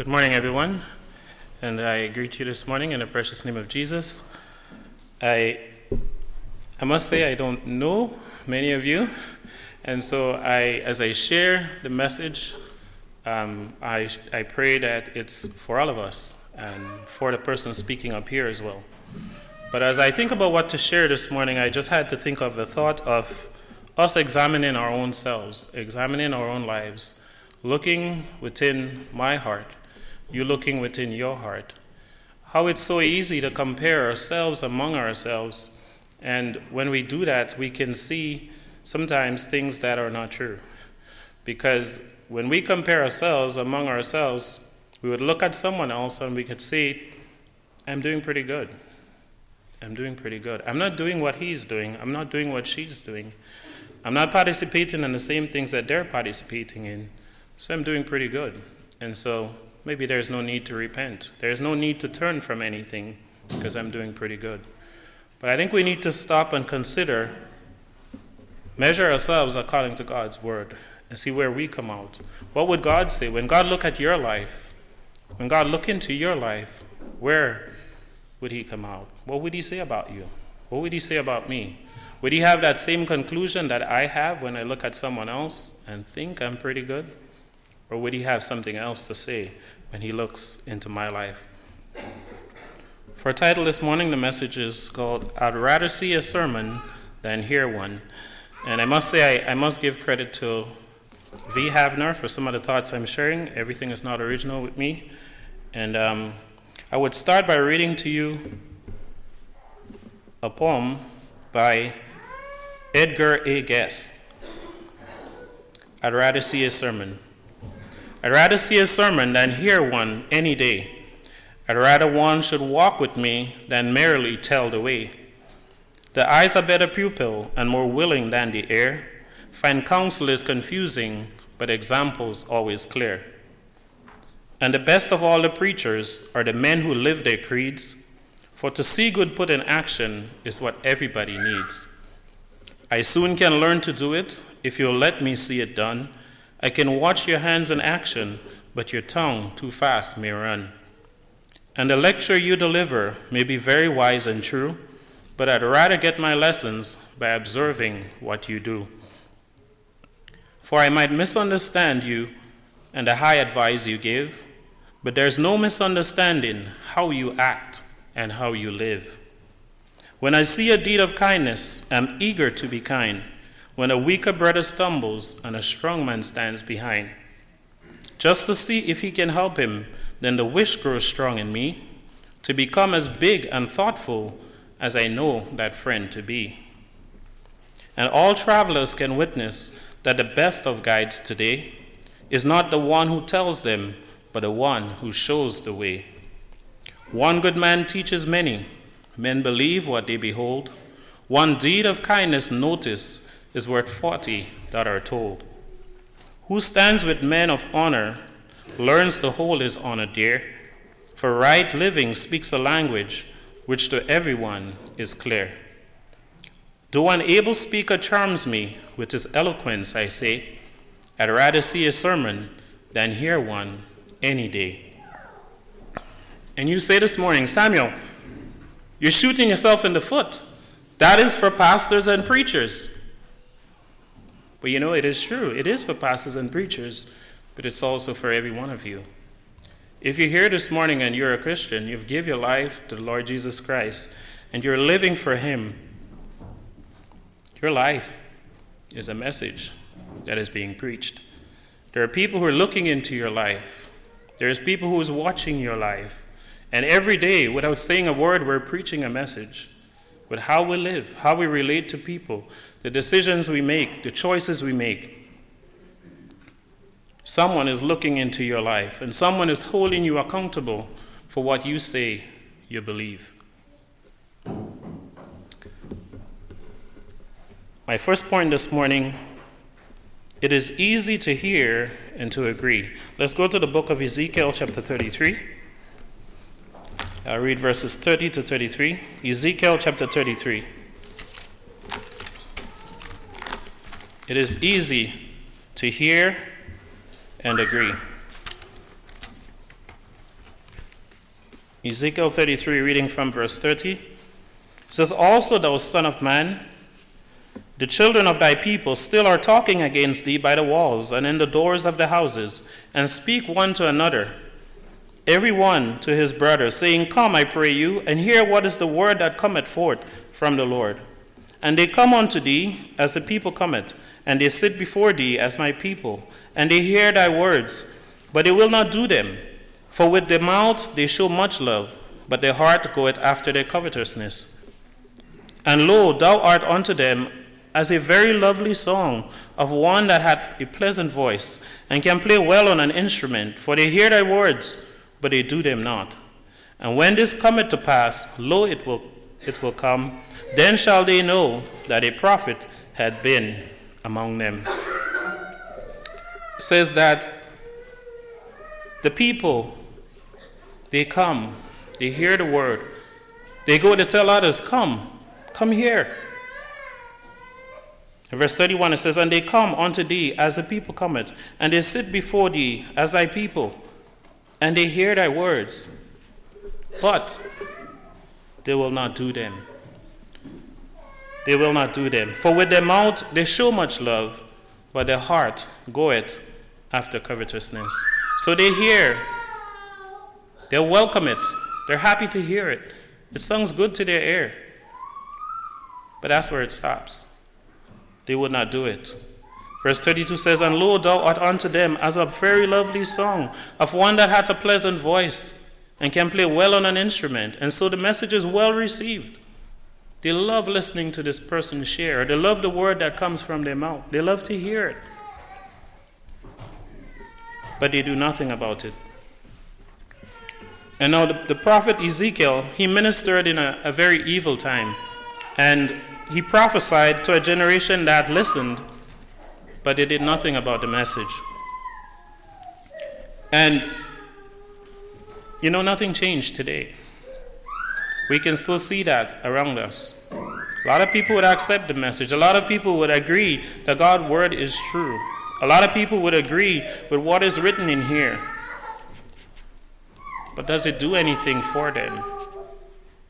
Good morning, everyone. And I greet you this morning in the precious name of Jesus. I, I must say, I don't know many of you. And so, I, as I share the message, um, I, I pray that it's for all of us and for the person speaking up here as well. But as I think about what to share this morning, I just had to think of the thought of us examining our own selves, examining our own lives, looking within my heart, you looking within your heart. How it's so easy to compare ourselves among ourselves. And when we do that, we can see sometimes things that are not true. Because when we compare ourselves among ourselves, we would look at someone else and we could see, I'm doing pretty good. I'm doing pretty good. I'm not doing what he's doing. I'm not doing what she's doing. I'm not participating in the same things that they're participating in. So I'm doing pretty good. And so maybe there's no need to repent. There's no need to turn from anything because I'm doing pretty good. But I think we need to stop and consider, measure ourselves according to God's word and see where we come out. What would God say? When God look at your life, when God look into your life, where would he come out? What would he say about you? What would he say about me? Would he have that same conclusion that I have when I look at someone else and think I'm pretty good? Or would he have something else to say when he looks into my life? For a title this morning, the message is called I'd Rather See a Sermon Than Hear One. And I must say, I, I must give credit to V. Havner for some of the thoughts I'm sharing. Everything is not original with me. And um, I would start by reading to you a poem by Edgar A. Guest. I'd rather see a sermon. I'd rather see a sermon than hear one any day. I'd rather one should walk with me than merely tell the way. The eyes are better pupil and more willing than the ear. Find counsel is confusing, but examples always clear. And the best of all the preachers are the men who live their creeds, for to see good put in action is what everybody needs. I soon can learn to do it if you'll let me see it done. I can watch your hands in action, but your tongue too fast may run. And the lecture you deliver may be very wise and true, but I'd rather get my lessons by observing what you do. For I might misunderstand you and the high advice you give but there's no misunderstanding how you act and how you live. When I see a deed of kindness, I'm eager to be kind. When a weaker brother stumbles and a strong man stands behind, just to see if he can help him, then the wish grows strong in me to become as big and thoughtful as I know that friend to be. And all travelers can witness that the best of guides today is not the one who tells them but the one who shows the way. One good man teaches many. Men believe what they behold. One deed of kindness notice is worth forty that are told. Who stands with men of honor learns to hold his honor dear, for right living speaks a language which to everyone is clear. Though an able speaker charms me with his eloquence, I say, I'd rather see a sermon than hear one any day. And you say this morning, Samuel, you're shooting yourself in the foot. That is for pastors and preachers. But you know, it is true. It is for pastors and preachers, but it's also for every one of you. If you're here this morning and you're a Christian, you've given your life to the Lord Jesus Christ, and you're living for Him, your life is a message that is being preached. There are people who are looking into your life there's people who is watching your life. And every day, without saying a word, we're preaching a message with how we live, how we relate to people, the decisions we make, the choices we make. Someone is looking into your life, and someone is holding you accountable for what you say you believe. My first point this morning it is easy to hear and to agree. Let's go to the book of Ezekiel, chapter 33. I'll read verses 30 to 33. Ezekiel, chapter 33. It is easy to hear and agree. Ezekiel 33, reading from verse 30. Says, Also, thou son of man, the children of thy people still are talking against thee by the walls and in the doors of the houses, and speak one to another, every one to his brother, saying, Come, I pray you, and hear what is the word that cometh forth from the Lord. And they come unto thee as the people cometh, and they sit before thee as my people, and they hear thy words, but they will not do them. For with their mouth they show much love, but their heart goeth after their covetousness. And lo, thou art unto them as a very lovely song of one that hath a pleasant voice and can play well on an instrument, for they hear thy words, but they do them not. And when this cometh to pass, lo, it will, it will come, then shall they know that a prophet had been among them. It says that the people, they come, they hear the word, they go to tell others, Come, come here. In verse 31 it says, And they come unto thee as the people cometh, and they sit before thee as thy people, and they hear thy words, but they will not do them. They will not do them. For with their mouth they show much love, but their heart goeth after covetousness. So they hear, they welcome it, they're happy to hear it. It sounds good to their ear. But that's where it stops they would not do it. Verse 32 says, And lo, thou art unto them as a very lovely song of one that hath a pleasant voice and can play well on an instrument. And so the message is well received. They love listening to this person share. They love the word that comes from their mouth. They love to hear it. But they do nothing about it. And now the, the prophet Ezekiel, he ministered in a, a very evil time. And he prophesied to a generation that listened, but they did nothing about the message. And you know, nothing changed today. We can still see that around us. A lot of people would accept the message. A lot of people would agree that God's word is true. A lot of people would agree with what is written in here. But does it do anything for them?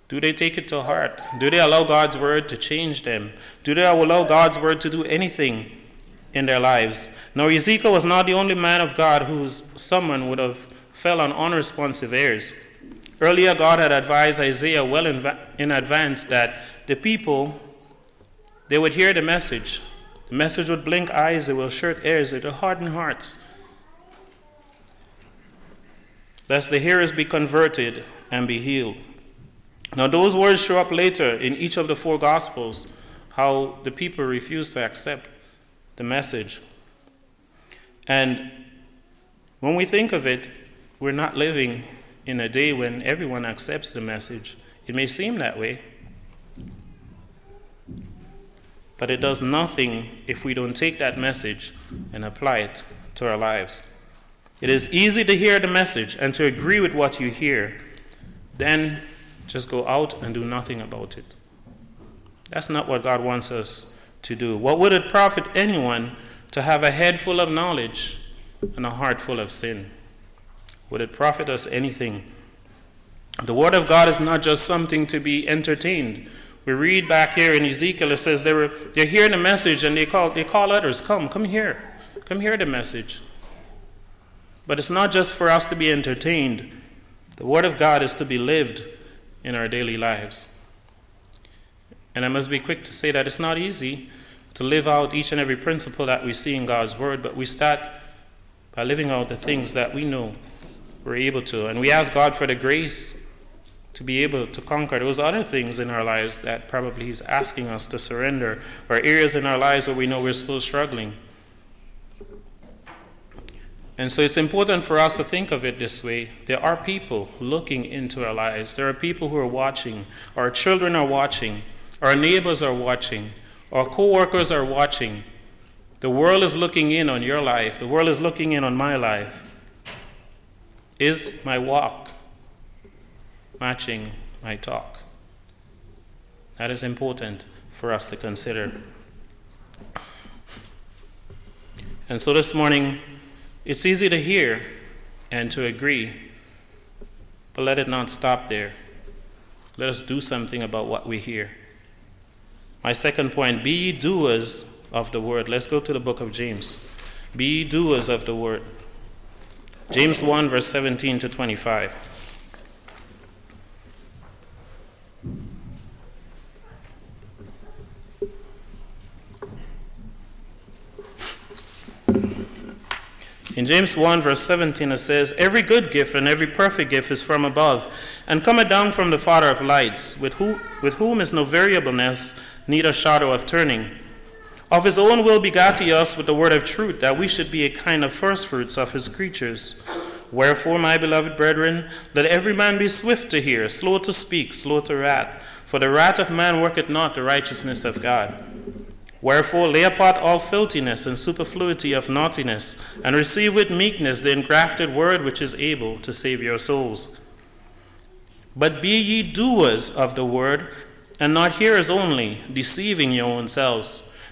Do they take it to heart? Do they allow God's word to change them? Do they allow God's word to do anything in their lives? Now, Ezekiel was not the only man of God whose summon would have fell on unresponsive ears. Earlier, God had advised Isaiah well in, in advance that the people they would hear the message. The message would blink eyes, it will shut ears, it will harden hearts. Lest the hearers be converted and be healed. Now, those words show up later in each of the four Gospels, how the people refused to accept the message. And when we think of it, we're not living in a day when everyone accepts the message. It may seem that way, but it does nothing if we don't take that message and apply it to our lives. It is easy to hear the message and to agree with what you hear. Then just go out and do nothing about it. That's not what God wants us to do. What would it profit anyone to have a head full of knowledge and a heart full of sin? Would it profit us anything? The Word of God is not just something to be entertained. We read back here in Ezekiel, it says they were, they're hearing the message and they call, they call others, come, come here, come hear the message. But it's not just for us to be entertained. The Word of God is to be lived in our daily lives. And I must be quick to say that it's not easy to live out each and every principle that we see in God's Word, but we start by living out the things that we know we're able to. And we ask God for the grace to be able to conquer those other things in our lives that probably He's asking us to surrender, or areas in our lives where we know we're still struggling. And so it's important for us to think of it this way. There are people looking into our lives. There are people who are watching. Our children are watching. Our neighbors are watching. Our co-workers are watching. The world is looking in on your life. The world is looking in on my life. Is my walk matching my talk? That is important for us to consider. And so this morning, it's easy to hear and to agree, But let it not stop there. Let us do something about what we hear. My second point be doers of the word. Let's go to the book of James. Be doers of the word. James 1, verse 17 to 25. In James 1, verse 17, it says, Every good gift and every perfect gift is from above, and cometh down from the Father of lights, with, who, with whom is no variableness, neither shadow of turning. Of his own will begat he us with the word of truth, that we should be a kind of firstfruits of his creatures. Wherefore, my beloved brethren, let every man be swift to hear, slow to speak, slow to wrath. For the wrath of man worketh not the righteousness of God. Wherefore, lay apart all filthiness and superfluity of naughtiness, and receive with meekness the engrafted word which is able to save your souls. But be ye doers of the word, and not hearers only, deceiving your own selves.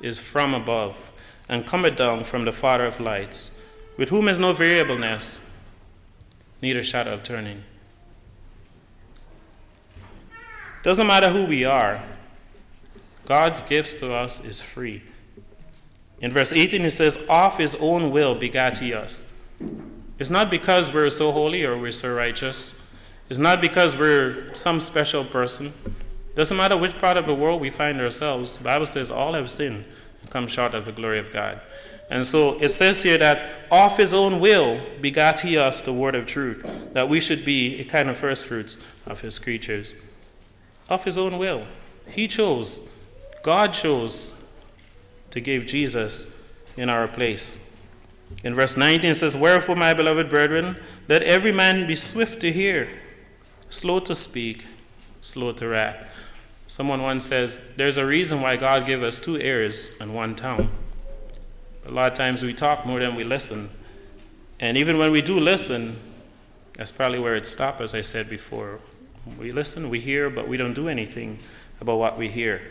is from above, and cometh down from the Father of lights, with whom is no variableness, neither shadow of turning. Doesn't matter who we are, God's gifts to us is free. In verse 18, it says, Of his own will begat he us. It's not because we're so holy or we're so righteous. It's not because we're some special person. Doesn't matter which part of the world we find ourselves. The Bible says all have sinned and come short of the glory of God. And so it says here that of his own will begat he us the word of truth, that we should be a kind of first fruits of his creatures of his own will. He chose, God chose to give Jesus in our place. In verse 19 it says, Wherefore, my beloved brethren, let every man be swift to hear, slow to speak, slow to wrath. Someone once says, There's a reason why God gave us two ears and one tongue. A lot of times we talk more than we listen. And even when we do listen, that's probably where it stops, as I said before. We listen, we hear, but we don't do anything about what we hear.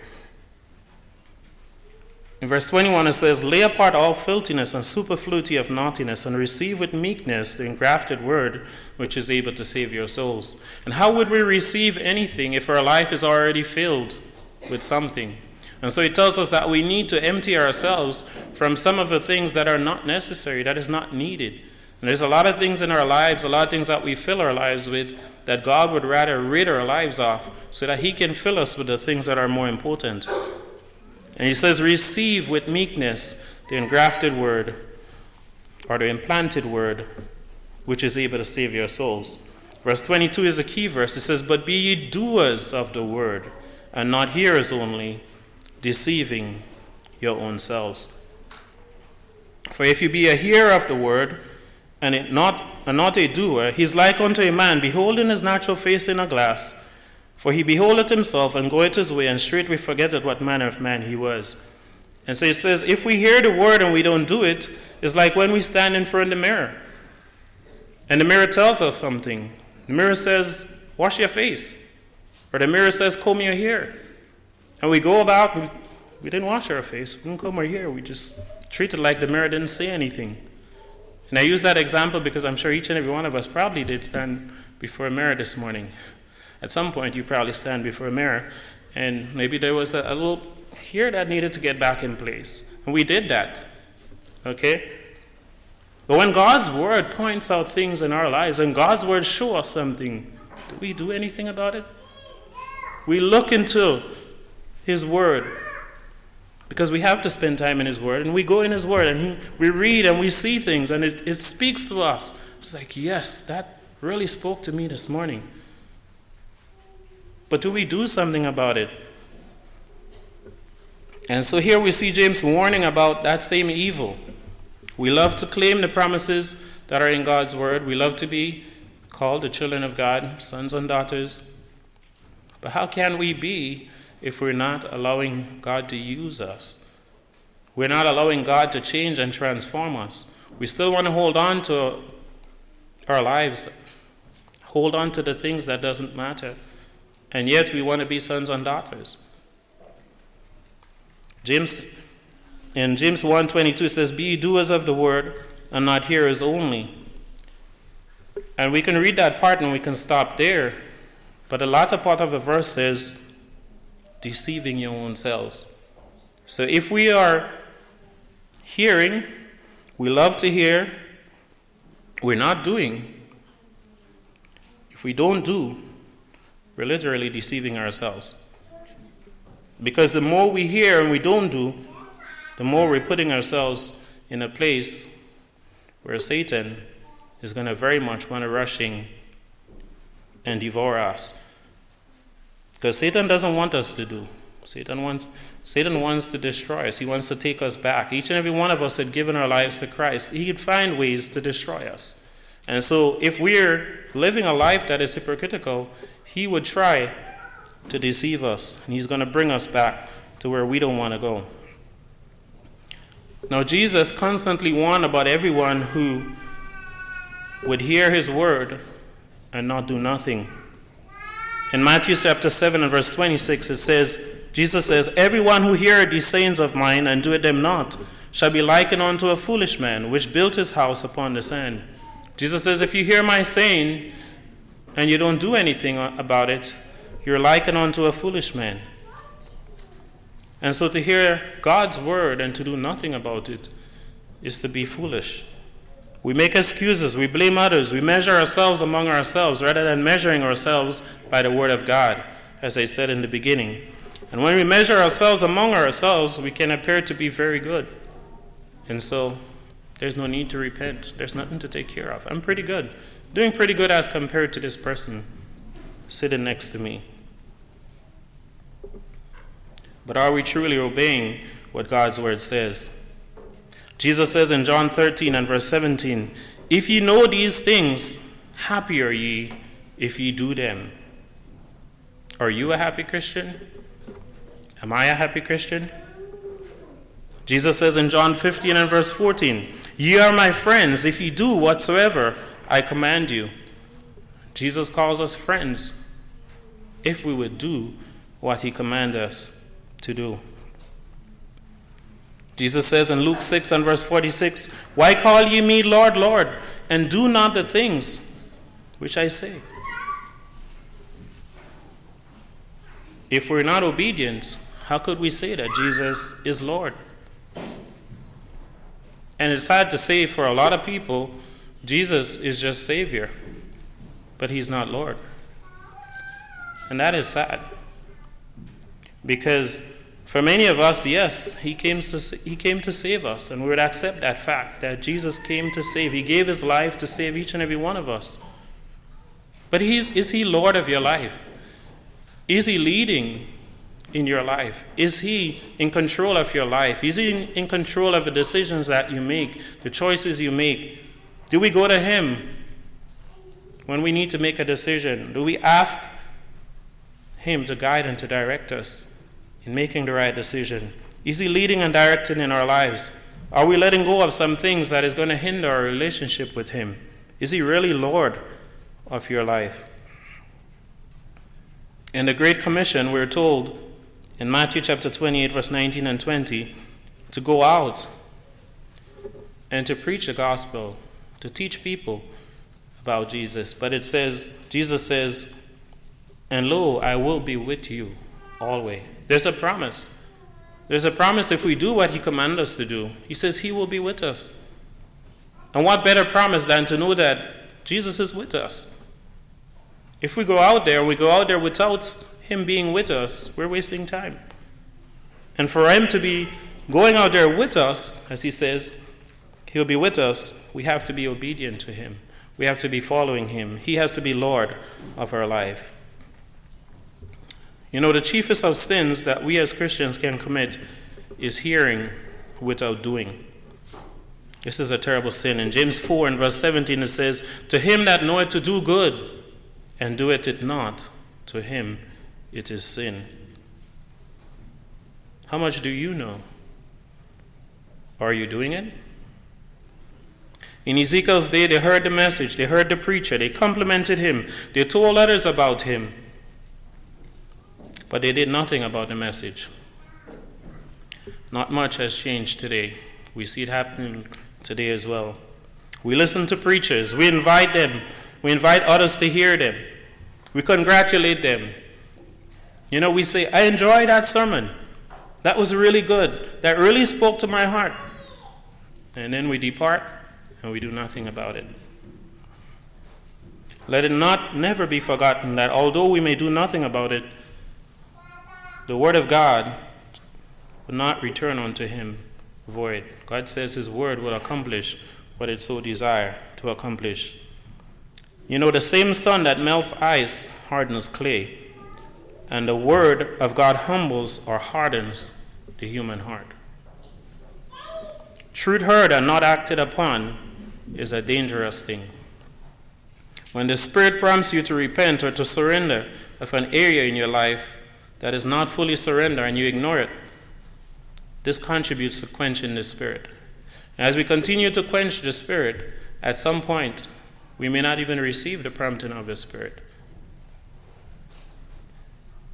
In verse 21, it says, Lay apart all filthiness and superfluity of naughtiness, and receive with meekness the engrafted word which is able to save your souls. And how would we receive anything if our life is already filled with something? And so it tells us that we need to empty ourselves from some of the things that are not necessary, that is not needed. And there's a lot of things in our lives, a lot of things that we fill our lives with that God would rather rid our lives of so that He can fill us with the things that are more important. And He says, Receive with meekness the engrafted word or the implanted word which is able to save your souls. Verse 22 is a key verse. It says, But be ye doers of the word, and not hearers only, deceiving your own selves. For if you be a hearer of the word, and not, and not a doer, he is like unto a man beholding his natural face in a glass. For he beholdeth himself and goeth his way, and straightway forgetteth what manner of man he was. And so it says, if we hear the word and we don't do it, it's like when we stand in front of the mirror. And the mirror tells us something. The mirror says, wash your face. Or the mirror says, comb your hair. And we go about, we, we didn't wash our face, we didn't comb our hair, we just treat it like the mirror didn't say anything. And I use that example because I'm sure each and every one of us probably did stand before a mirror this morning. At some point, you probably stand before a mirror, and maybe there was a, a little here that needed to get back in place. And we did that. Okay? But when God's word points out things in our lives, and God's word shows us something, do we do anything about it? We look into His word because we have to spend time in His Word, and we go in His Word, and we read and we see things, and it, it speaks to us. It's like, yes, that really spoke to me this morning. But do we do something about it? And so here we see James warning about that same evil. We love to claim the promises that are in God's Word, we love to be called the children of God, sons and daughters. But how can we be if we're not allowing God to use us? We're not allowing God to change and transform us. We still want to hold on to our lives, hold on to the things that doesn't matter, and yet we want to be sons and daughters. James in James 1:22 says, "Be doers of the word and not hearers only." And we can read that part and we can stop there. But the latter part of the verse says, deceiving your own selves. So if we are hearing, we love to hear, we're not doing. If we don't do, we're literally deceiving ourselves. Because the more we hear and we don't do, the more we're putting ourselves in a place where Satan is going to very much want to rush in and devour us. Because Satan doesn't want us to do. Satan wants, Satan wants to destroy us. He wants to take us back. Each and every one of us had given our lives to Christ. He'd find ways to destroy us. And so, if we're living a life that is hypocritical, he would try to deceive us. And he's going to bring us back to where we don't want to go. Now, Jesus constantly warned about everyone who would hear his word and not do nothing. In Matthew chapter 7 and verse 26, it says, Jesus says, Everyone who heareth these sayings of mine and doeth them not shall be likened unto a foolish man which built his house upon the sand. Jesus says, If you hear my saying and you don't do anything about it, you're likened unto a foolish man. And so to hear God's word and to do nothing about it is to be foolish. We make excuses, we blame others, we measure ourselves among ourselves rather than measuring ourselves by the word of God, as I said in the beginning. And when we measure ourselves among ourselves, we can appear to be very good. And so there's no need to repent. There's nothing to take care of. I'm pretty good. Doing pretty good as compared to this person sitting next to me. But are we truly obeying what God's word says? Jesus says in John 13 and verse 17, If ye know these things, happy are ye if ye do them. Are you a happy Christian? Am I a happy Christian? Jesus says in John 15 and verse 14, Ye are my friends if ye do whatsoever I command you. Jesus calls us friends if we would do what he commands us to do. Jesus says in Luke 6 and verse 46, Why call ye me Lord, Lord, and do not the things which I say? If we're not obedient, how could we say that Jesus is Lord? And it's sad to say for a lot of people, Jesus is just Savior, but He's not Lord. And that is sad. Because for many of us, yes, he came, to, he came to save us, and we would accept that fact that Jesus came to save. He gave his life to save each and every one of us. But he, is he Lord of your life? Is he leading in your life? Is he in control of your life? Is he in, in control of the decisions that you make, the choices you make? Do we go to him when we need to make a decision? Do we ask him to guide and to direct us in making the right decision? Is He leading and directing in our lives? Are we letting go of some things that is going to hinder our relationship with Him? Is He really Lord of your life? In the Great Commission, we're told in Matthew chapter 28, verse 19 and 20, to go out and to preach the gospel, to teach people about Jesus. But it says, Jesus says, and lo, I will be with you always. There's a promise. There's a promise if we do what He commands us to do. He says He will be with us. And what better promise than to know that Jesus is with us? If we go out there, we go out there without Him being with us, we're wasting time. And for Him to be going out there with us, as He says, He'll be with us, we have to be obedient to Him. We have to be following Him. He has to be Lord of our life. You know, the chiefest of sins that we as Christians can commit is hearing without doing. This is a terrible sin. In James 4 and verse 17, it says, To him that knoweth to do good and doeth it not, to him it is sin. How much do you know? Are you doing it? In Ezekiel's day, they heard the message, they heard the preacher, they complimented him, they told others about him, but they did nothing about the message. Not much has changed today. We see it happening today as well. We listen to preachers, we invite them, we invite others to hear them, we congratulate them. You know, we say, I enjoyed that sermon. That was really good. That really spoke to my heart. And then we depart and we do nothing about it. Let it not never be forgotten that although we may do nothing about it, the word of God will not return unto him void. God says his word will accomplish what it so desire to accomplish. You know, the same sun that melts ice hardens clay, and the word of God humbles or hardens the human heart. Truth heard and not acted upon is a dangerous thing. When the Spirit prompts you to repent or to surrender of an area in your life that is not fully surrendered and you ignore it, this contributes to quenching the Spirit. As we continue to quench the Spirit, at some point, we may not even receive the prompting of the Spirit.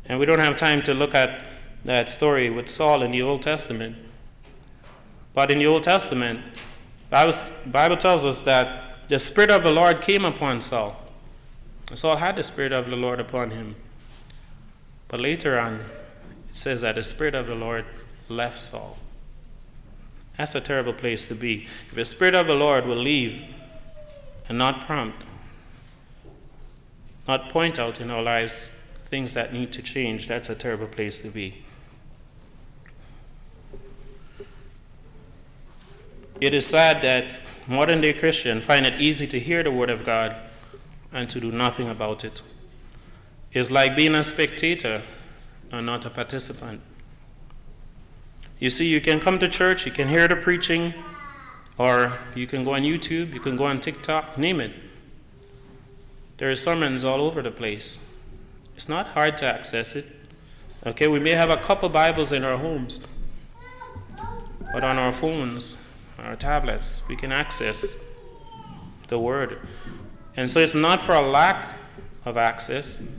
And we don't have time to look at that story with Saul in the Old Testament. But in the Old Testament, Bible, Bible tells us that the Spirit of the Lord came upon Saul. Saul had the Spirit of the Lord upon him. But later on, it says that the Spirit of the Lord left Saul. That's a terrible place to be. If the Spirit of the Lord will leave and not prompt, not point out in our lives things that need to change, that's a terrible place to be. It is sad that modern day Christians find it easy to hear the Word of God and to do nothing about it. It's like being a spectator and not a participant. You see, you can come to church, you can hear the preaching, or you can go on YouTube, you can go on TikTok, name it. There are sermons all over the place. It's not hard to access it. Okay, we may have a couple Bibles in our homes, but on our phones, our tablets, we can access the Word. And so it's not for a lack of access,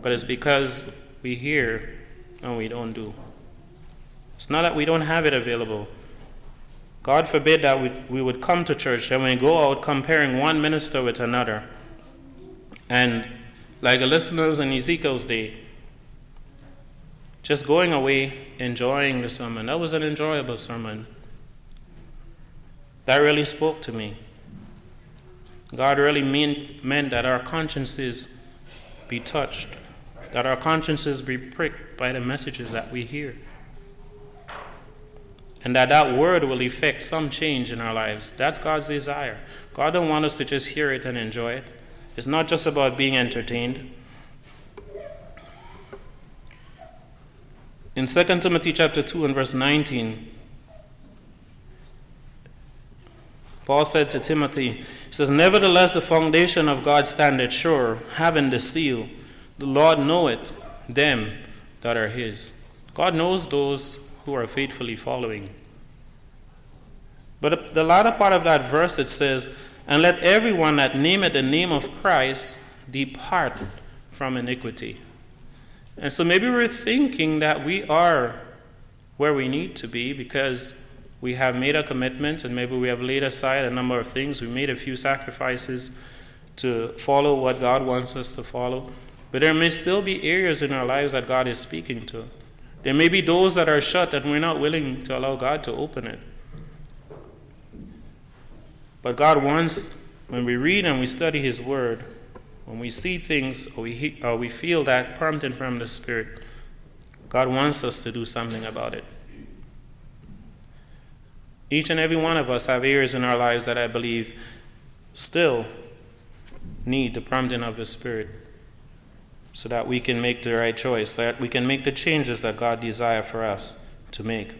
but it's because we hear and we don't do. It's not that we don't have it available. God forbid that we, we would come to church and we go out comparing one minister with another. And like the listeners in Ezekiel's day, just going away, enjoying the sermon. That was an enjoyable sermon. That really spoke to me. God really mean, meant that our consciences be touched, that our consciences be pricked by the messages that we hear. And that that word will effect some change in our lives. That's God's desire. God don't want us to just hear it and enjoy it. It's not just about being entertained. In 2 Timothy chapter 2 and verse 19, Paul said to Timothy, he says, Nevertheless, the foundation of God standeth sure, having the seal. The Lord knoweth them that are his. God knows those who are faithfully following. But the latter part of that verse it says, And let everyone that nameth the name of Christ depart from iniquity. And so maybe we're thinking that we are where we need to be because we have made a commitment and maybe we have laid aside a number of things. We made a few sacrifices to follow what God wants us to follow. But there may still be areas in our lives that God is speaking to. There may be doors that are shut that we're not willing to allow God to open it. But God wants, when we read and we study His Word, when we see things or we, or we feel that prompting from the Spirit, God wants us to do something about it. Each and every one of us have areas in our lives that I believe still need the prompting of the Spirit so that we can make the right choice, that we can make the changes that God desires for us to make.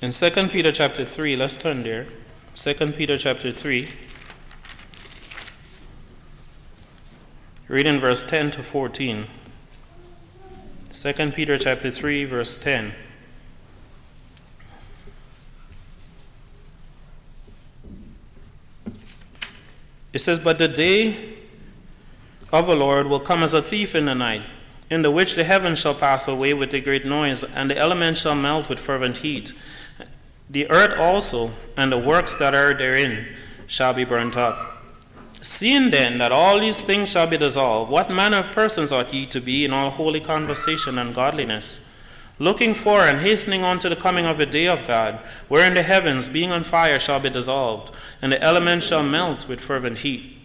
In 2 Peter chapter 3, let's turn there. 2 Peter chapter 3. Reading verse 10 to 14. 2 Peter chapter 3 verse 10. It says, But the day of the Lord will come as a thief in the night, in the which the heavens shall pass away with a great noise, and the elements shall melt with fervent heat. The earth also, and the works that are therein, shall be burnt up. Seeing then that all these things shall be dissolved, what manner of persons ought ye to be in all holy conversation and godliness? Looking for and hastening unto the coming of the day of God, wherein the heavens, being on fire, shall be dissolved, and the elements shall melt with fervent heat.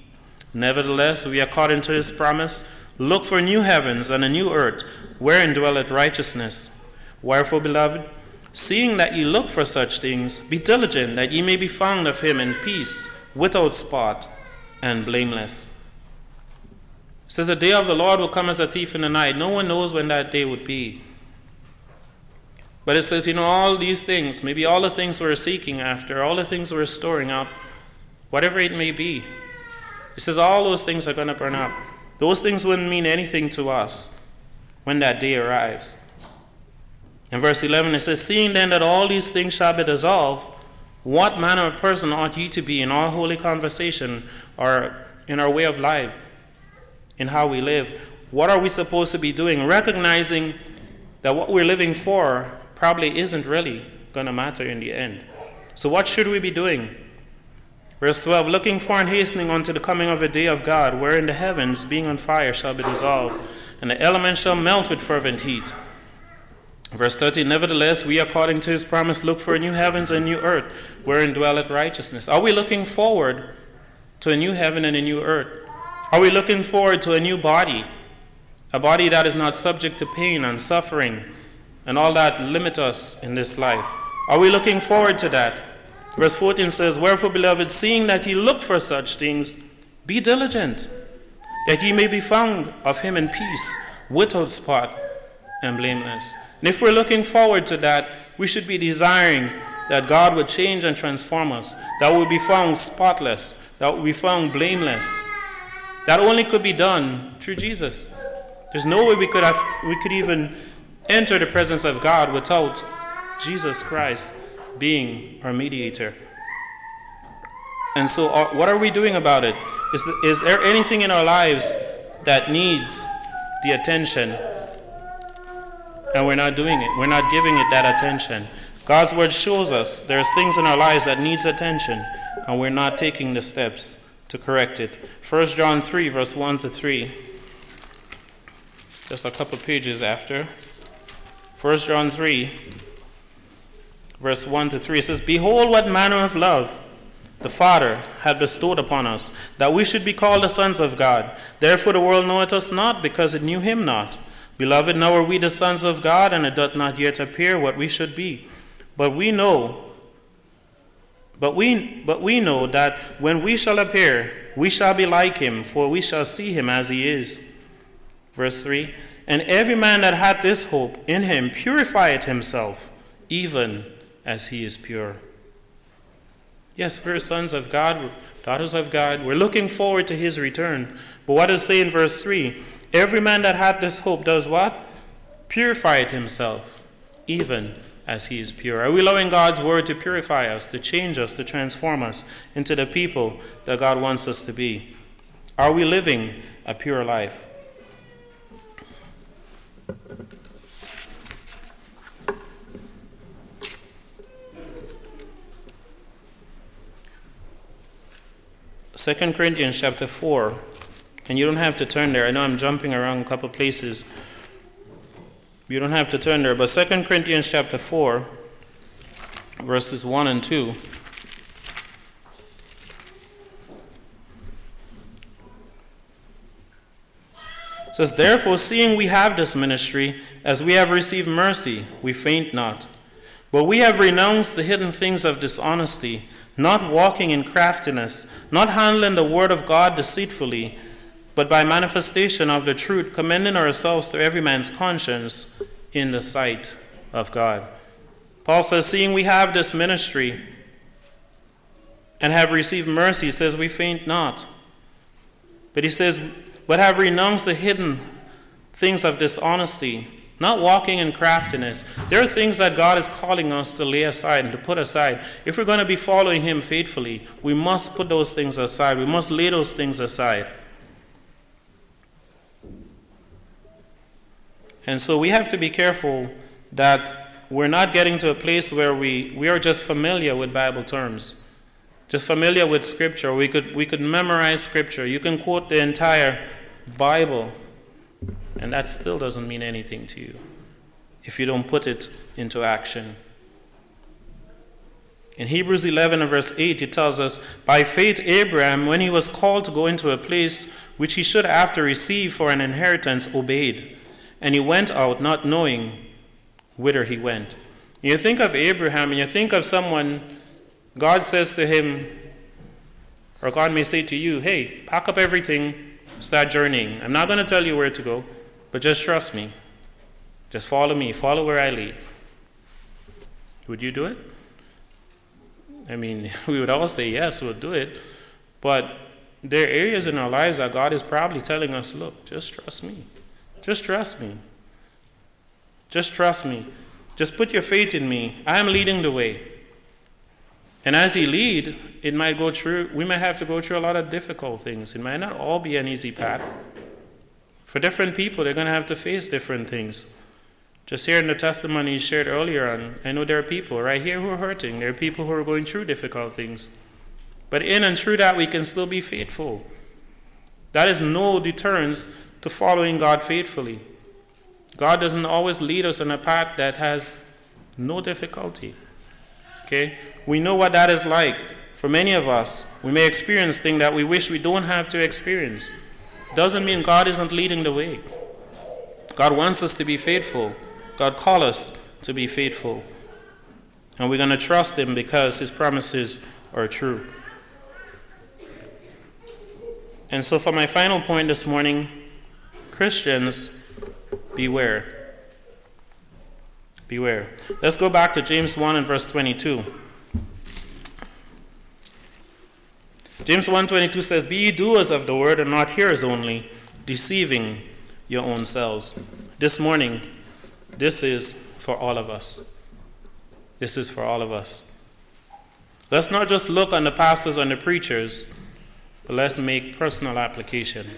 Nevertheless, we, according to his promise, look for new heavens and a new earth, wherein dwelleth righteousness. Wherefore, beloved, Seeing that ye look for such things, be diligent that ye may be found of him in peace, without spot, and blameless. It says, The day of the Lord will come as a thief in the night. No one knows when that day would be. But it says, you know, all these things, maybe all the things we're seeking after, all the things we're storing up, whatever it may be, it says all those things are going to burn up. Those things wouldn't mean anything to us when that day arrives. In verse 11, it says, Seeing then that all these things shall be dissolved, what manner of person ought ye to be in our holy conversation or in our way of life, in how we live? What are we supposed to be doing? Recognizing that what we're living for probably isn't really going to matter in the end. So, what should we be doing? Verse 12 Looking for and hastening unto the coming of the day of God, wherein the heavens, being on fire, shall be dissolved, and the elements shall melt with fervent heat. Verse 13, nevertheless, we, according to his promise, look for a new heavens and new earth, wherein dwelleth righteousness. Are we looking forward to a new heaven and a new earth? Are we looking forward to a new body? A body that is not subject to pain and suffering and all that limit us in this life. Are we looking forward to that? Verse 14 says, Wherefore, beloved, seeing that ye look for such things, be diligent, that ye may be found of him in peace, without spot and blameless. And if we're looking forward to that, we should be desiring that God would change and transform us, that we'll be found spotless, that we'll be found blameless. That only could be done through Jesus. There's no way we could have we could even enter the presence of God without Jesus Christ being our mediator. And so, uh, what are we doing about it? Is, is there anything in our lives that needs the attention and we're not doing it. We're not giving it that attention. God's word shows us there's things in our lives that needs attention, and we're not taking the steps to correct it. 1 John 3, verse 1 to 3. Just a couple pages after. 1 John 3, verse 1 to 3. It says, Behold, what manner of love the Father hath bestowed upon us, that we should be called the sons of God. Therefore the world knoweth us not, because it knew him not. Beloved, now are we the sons of God, and it doth not yet appear what we should be. But we know, but we, but we know that when we shall appear, we shall be like him, for we shall see him as he is. Verse 3 And every man that had this hope in him purified himself, even as he is pure. Yes, we're sons of God, daughters of God. We're looking forward to his return. But what does it say in verse 3? Every man that had this hope does what? Purifieth himself, even as he is pure. Are we allowing God's word to purify us, to change us, to transform us into the people that God wants us to be? Are we living a pure life? Second Corinthians chapter 4 and you don't have to turn there. I know I'm jumping around a couple places. You don't have to turn there. But 2 Corinthians chapter 4, verses 1 and 2. Says, Therefore, seeing we have this ministry, as we have received mercy, we faint not. But we have renounced the hidden things of dishonesty, not walking in craftiness, not handling the word of God deceitfully but by manifestation of the truth, commending ourselves to every man's conscience in the sight of God. Paul says, Seeing we have this ministry and have received mercy, says, We faint not. But he says, But have renounced the hidden things of dishonesty, not walking in craftiness. There are things that God is calling us to lay aside and to put aside. If we're going to be following Him faithfully, we must put those things aside. We must lay those things aside. And so we have to be careful that we're not getting to a place where we, we are just familiar with Bible terms, just familiar with Scripture. We could, we could memorize Scripture. You can quote the entire Bible, and that still doesn't mean anything to you if you don't put it into action. In Hebrews 11 and verse 8, it tells us, By faith, Abraham, when he was called to go into a place which he should after receive for an inheritance, obeyed and he went out not knowing whither he went. You think of Abraham and you think of someone, God says to him, or God may say to you, hey, pack up everything, start journeying. I'm not going to tell you where to go, but just trust me. Just follow me, follow where I lead. Would you do it? I mean, we would all say yes, we'll do it. But there are areas in our lives that God is probably telling us, look, just trust me. Just trust me. Just trust me. Just put your faith in me. I am leading the way. And as He lead, it might go through, we might have to go through a lot of difficult things. It might not all be an easy path. For different people, they're going to have to face different things. Just hearing the testimony shared earlier on, I know there are people right here who are hurting. There are people who are going through difficult things. But in and through that, we can still be faithful. That is no deterrence to following God faithfully. God doesn't always lead us on a path that has no difficulty. Okay? We know what that is like. For many of us, we may experience things that we wish we don't have to experience. Doesn't mean God isn't leading the way. God wants us to be faithful. God calls us to be faithful. And we're going to trust Him because His promises are true. And so, for my final point this morning, Christians, beware. Beware. Let's go back to James 1 and verse 22. James 1:22 says, "Be ye doers of the word and not hearers only, deceiving your own selves." This morning, this is for all of us. This is for all of us. Let's not just look on the pastors and the preachers, but let's make personal application.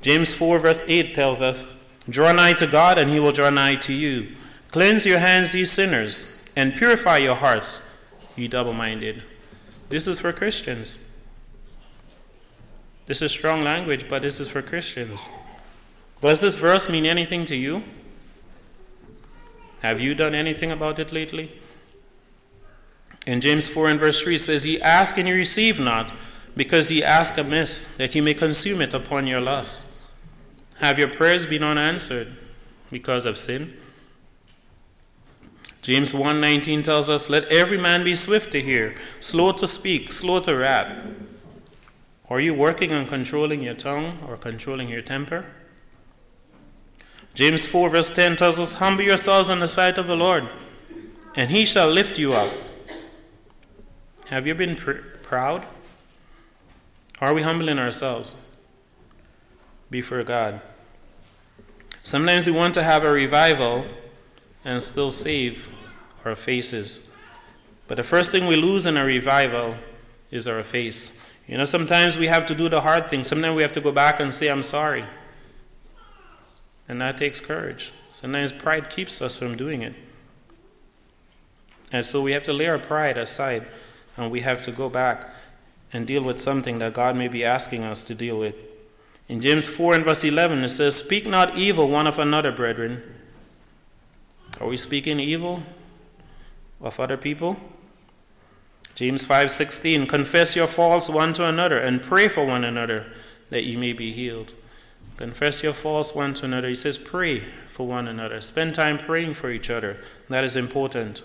James 4, verse 8 tells us, Draw nigh to God, and he will draw nigh to you. Cleanse your hands, ye sinners, and purify your hearts, ye double minded. This is for Christians. This is strong language, but this is for Christians. Does this verse mean anything to you? Have you done anything about it lately? In James 4 and verse 3 it says, Ye ask and ye receive not, because ye ask amiss, that ye may consume it upon your lust. Have your prayers been unanswered because of sin? James 1:19 tells us, "Let every man be swift to hear, slow to speak, slow to wrath." Are you working on controlling your tongue or controlling your temper? James 4 verse 10 tells us, "Humble yourselves in the sight of the Lord, and he shall lift you up." Have you been pr- proud? Are we humbling ourselves? Before God. Sometimes we want to have a revival and still save our faces. But the first thing we lose in a revival is our face. You know, sometimes we have to do the hard thing. Sometimes we have to go back and say, I'm sorry. And that takes courage. Sometimes pride keeps us from doing it. And so we have to lay our pride aside and we have to go back and deal with something that God may be asking us to deal with. In James 4 and verse 11, it says, Speak not evil one of another, brethren. Are we speaking evil of other people? James 5:16 Confess your faults one to another and pray for one another that ye may be healed. Confess your faults one to another. He says pray for one another. Spend time praying for each other. That is important.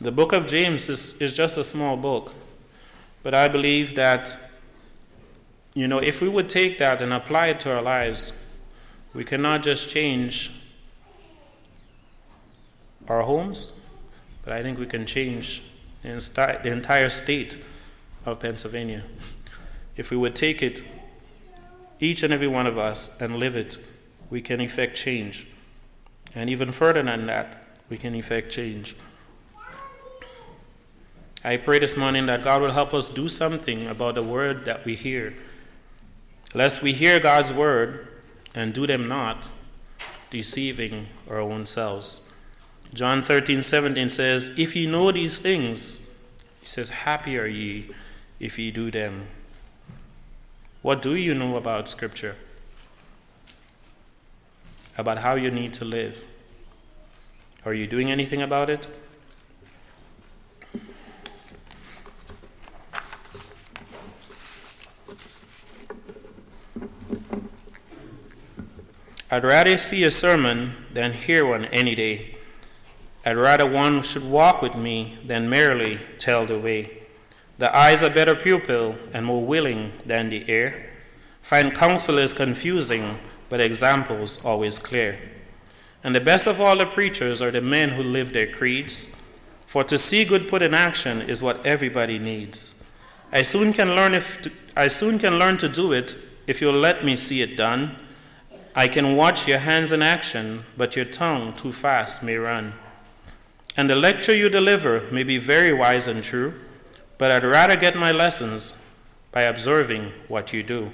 The book of James is, is just a small book. But I believe that, you know, if we would take that and apply it to our lives, We cannot just change our homes, but I think we can change the entire state of Pennsylvania. If we would take it, each and every one of us, and live it, we can effect change. And even further than that, we can effect change. I pray this morning that God will help us do something about the word that we hear. Lest we hear God's word and do them not, deceiving our own selves. John 13, 17 says, If ye know these things, he says, Happy are ye if ye do them. What do you know about Scripture? About how you need to live? Are you doing anything about it? I'd rather see a sermon than hear one any day. I'd rather one should walk with me than merely tell the way. The eye's a better pupil and more willing than the ear. Find counsel is confusing, but examples always clear. And the best of all the preachers are the men who live their creeds. For to see good put in action is what everybody needs. I soon can learn if to, I soon can learn to do it if you'll let me see it done. I can watch your hands in action, but your tongue too fast may run. And the lecture you deliver may be very wise and true, but I'd rather get my lessons by observing what you do.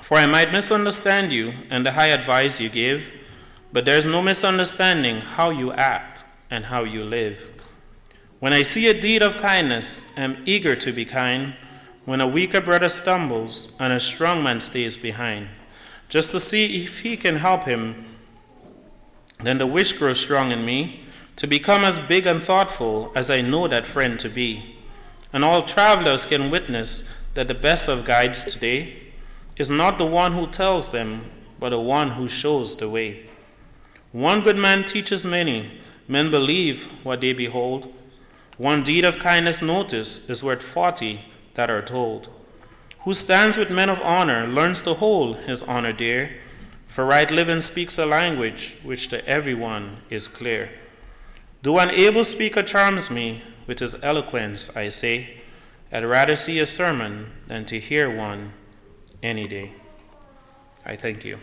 For I might misunderstand you and the high advice you give, but there's no misunderstanding how you act and how you live. When I see a deed of kindness, I'm eager to be kind. When a weaker brother stumbles and a strong man stays behind, just to see if he can help him. Then the wish grows strong in me to become as big and thoughtful as I know that friend to be. And all travelers can witness that the best of guides today is not the one who tells them, but the one who shows the way. One good man teaches many, men believe what they behold. One deed of kindness notice is worth forty that are told. Who stands with men of honor learns to hold his honor dear, for right living speaks a language which to everyone is clear. Though an able speaker charms me with his eloquence, I say, I'd rather see a sermon than to hear one any day. I thank you.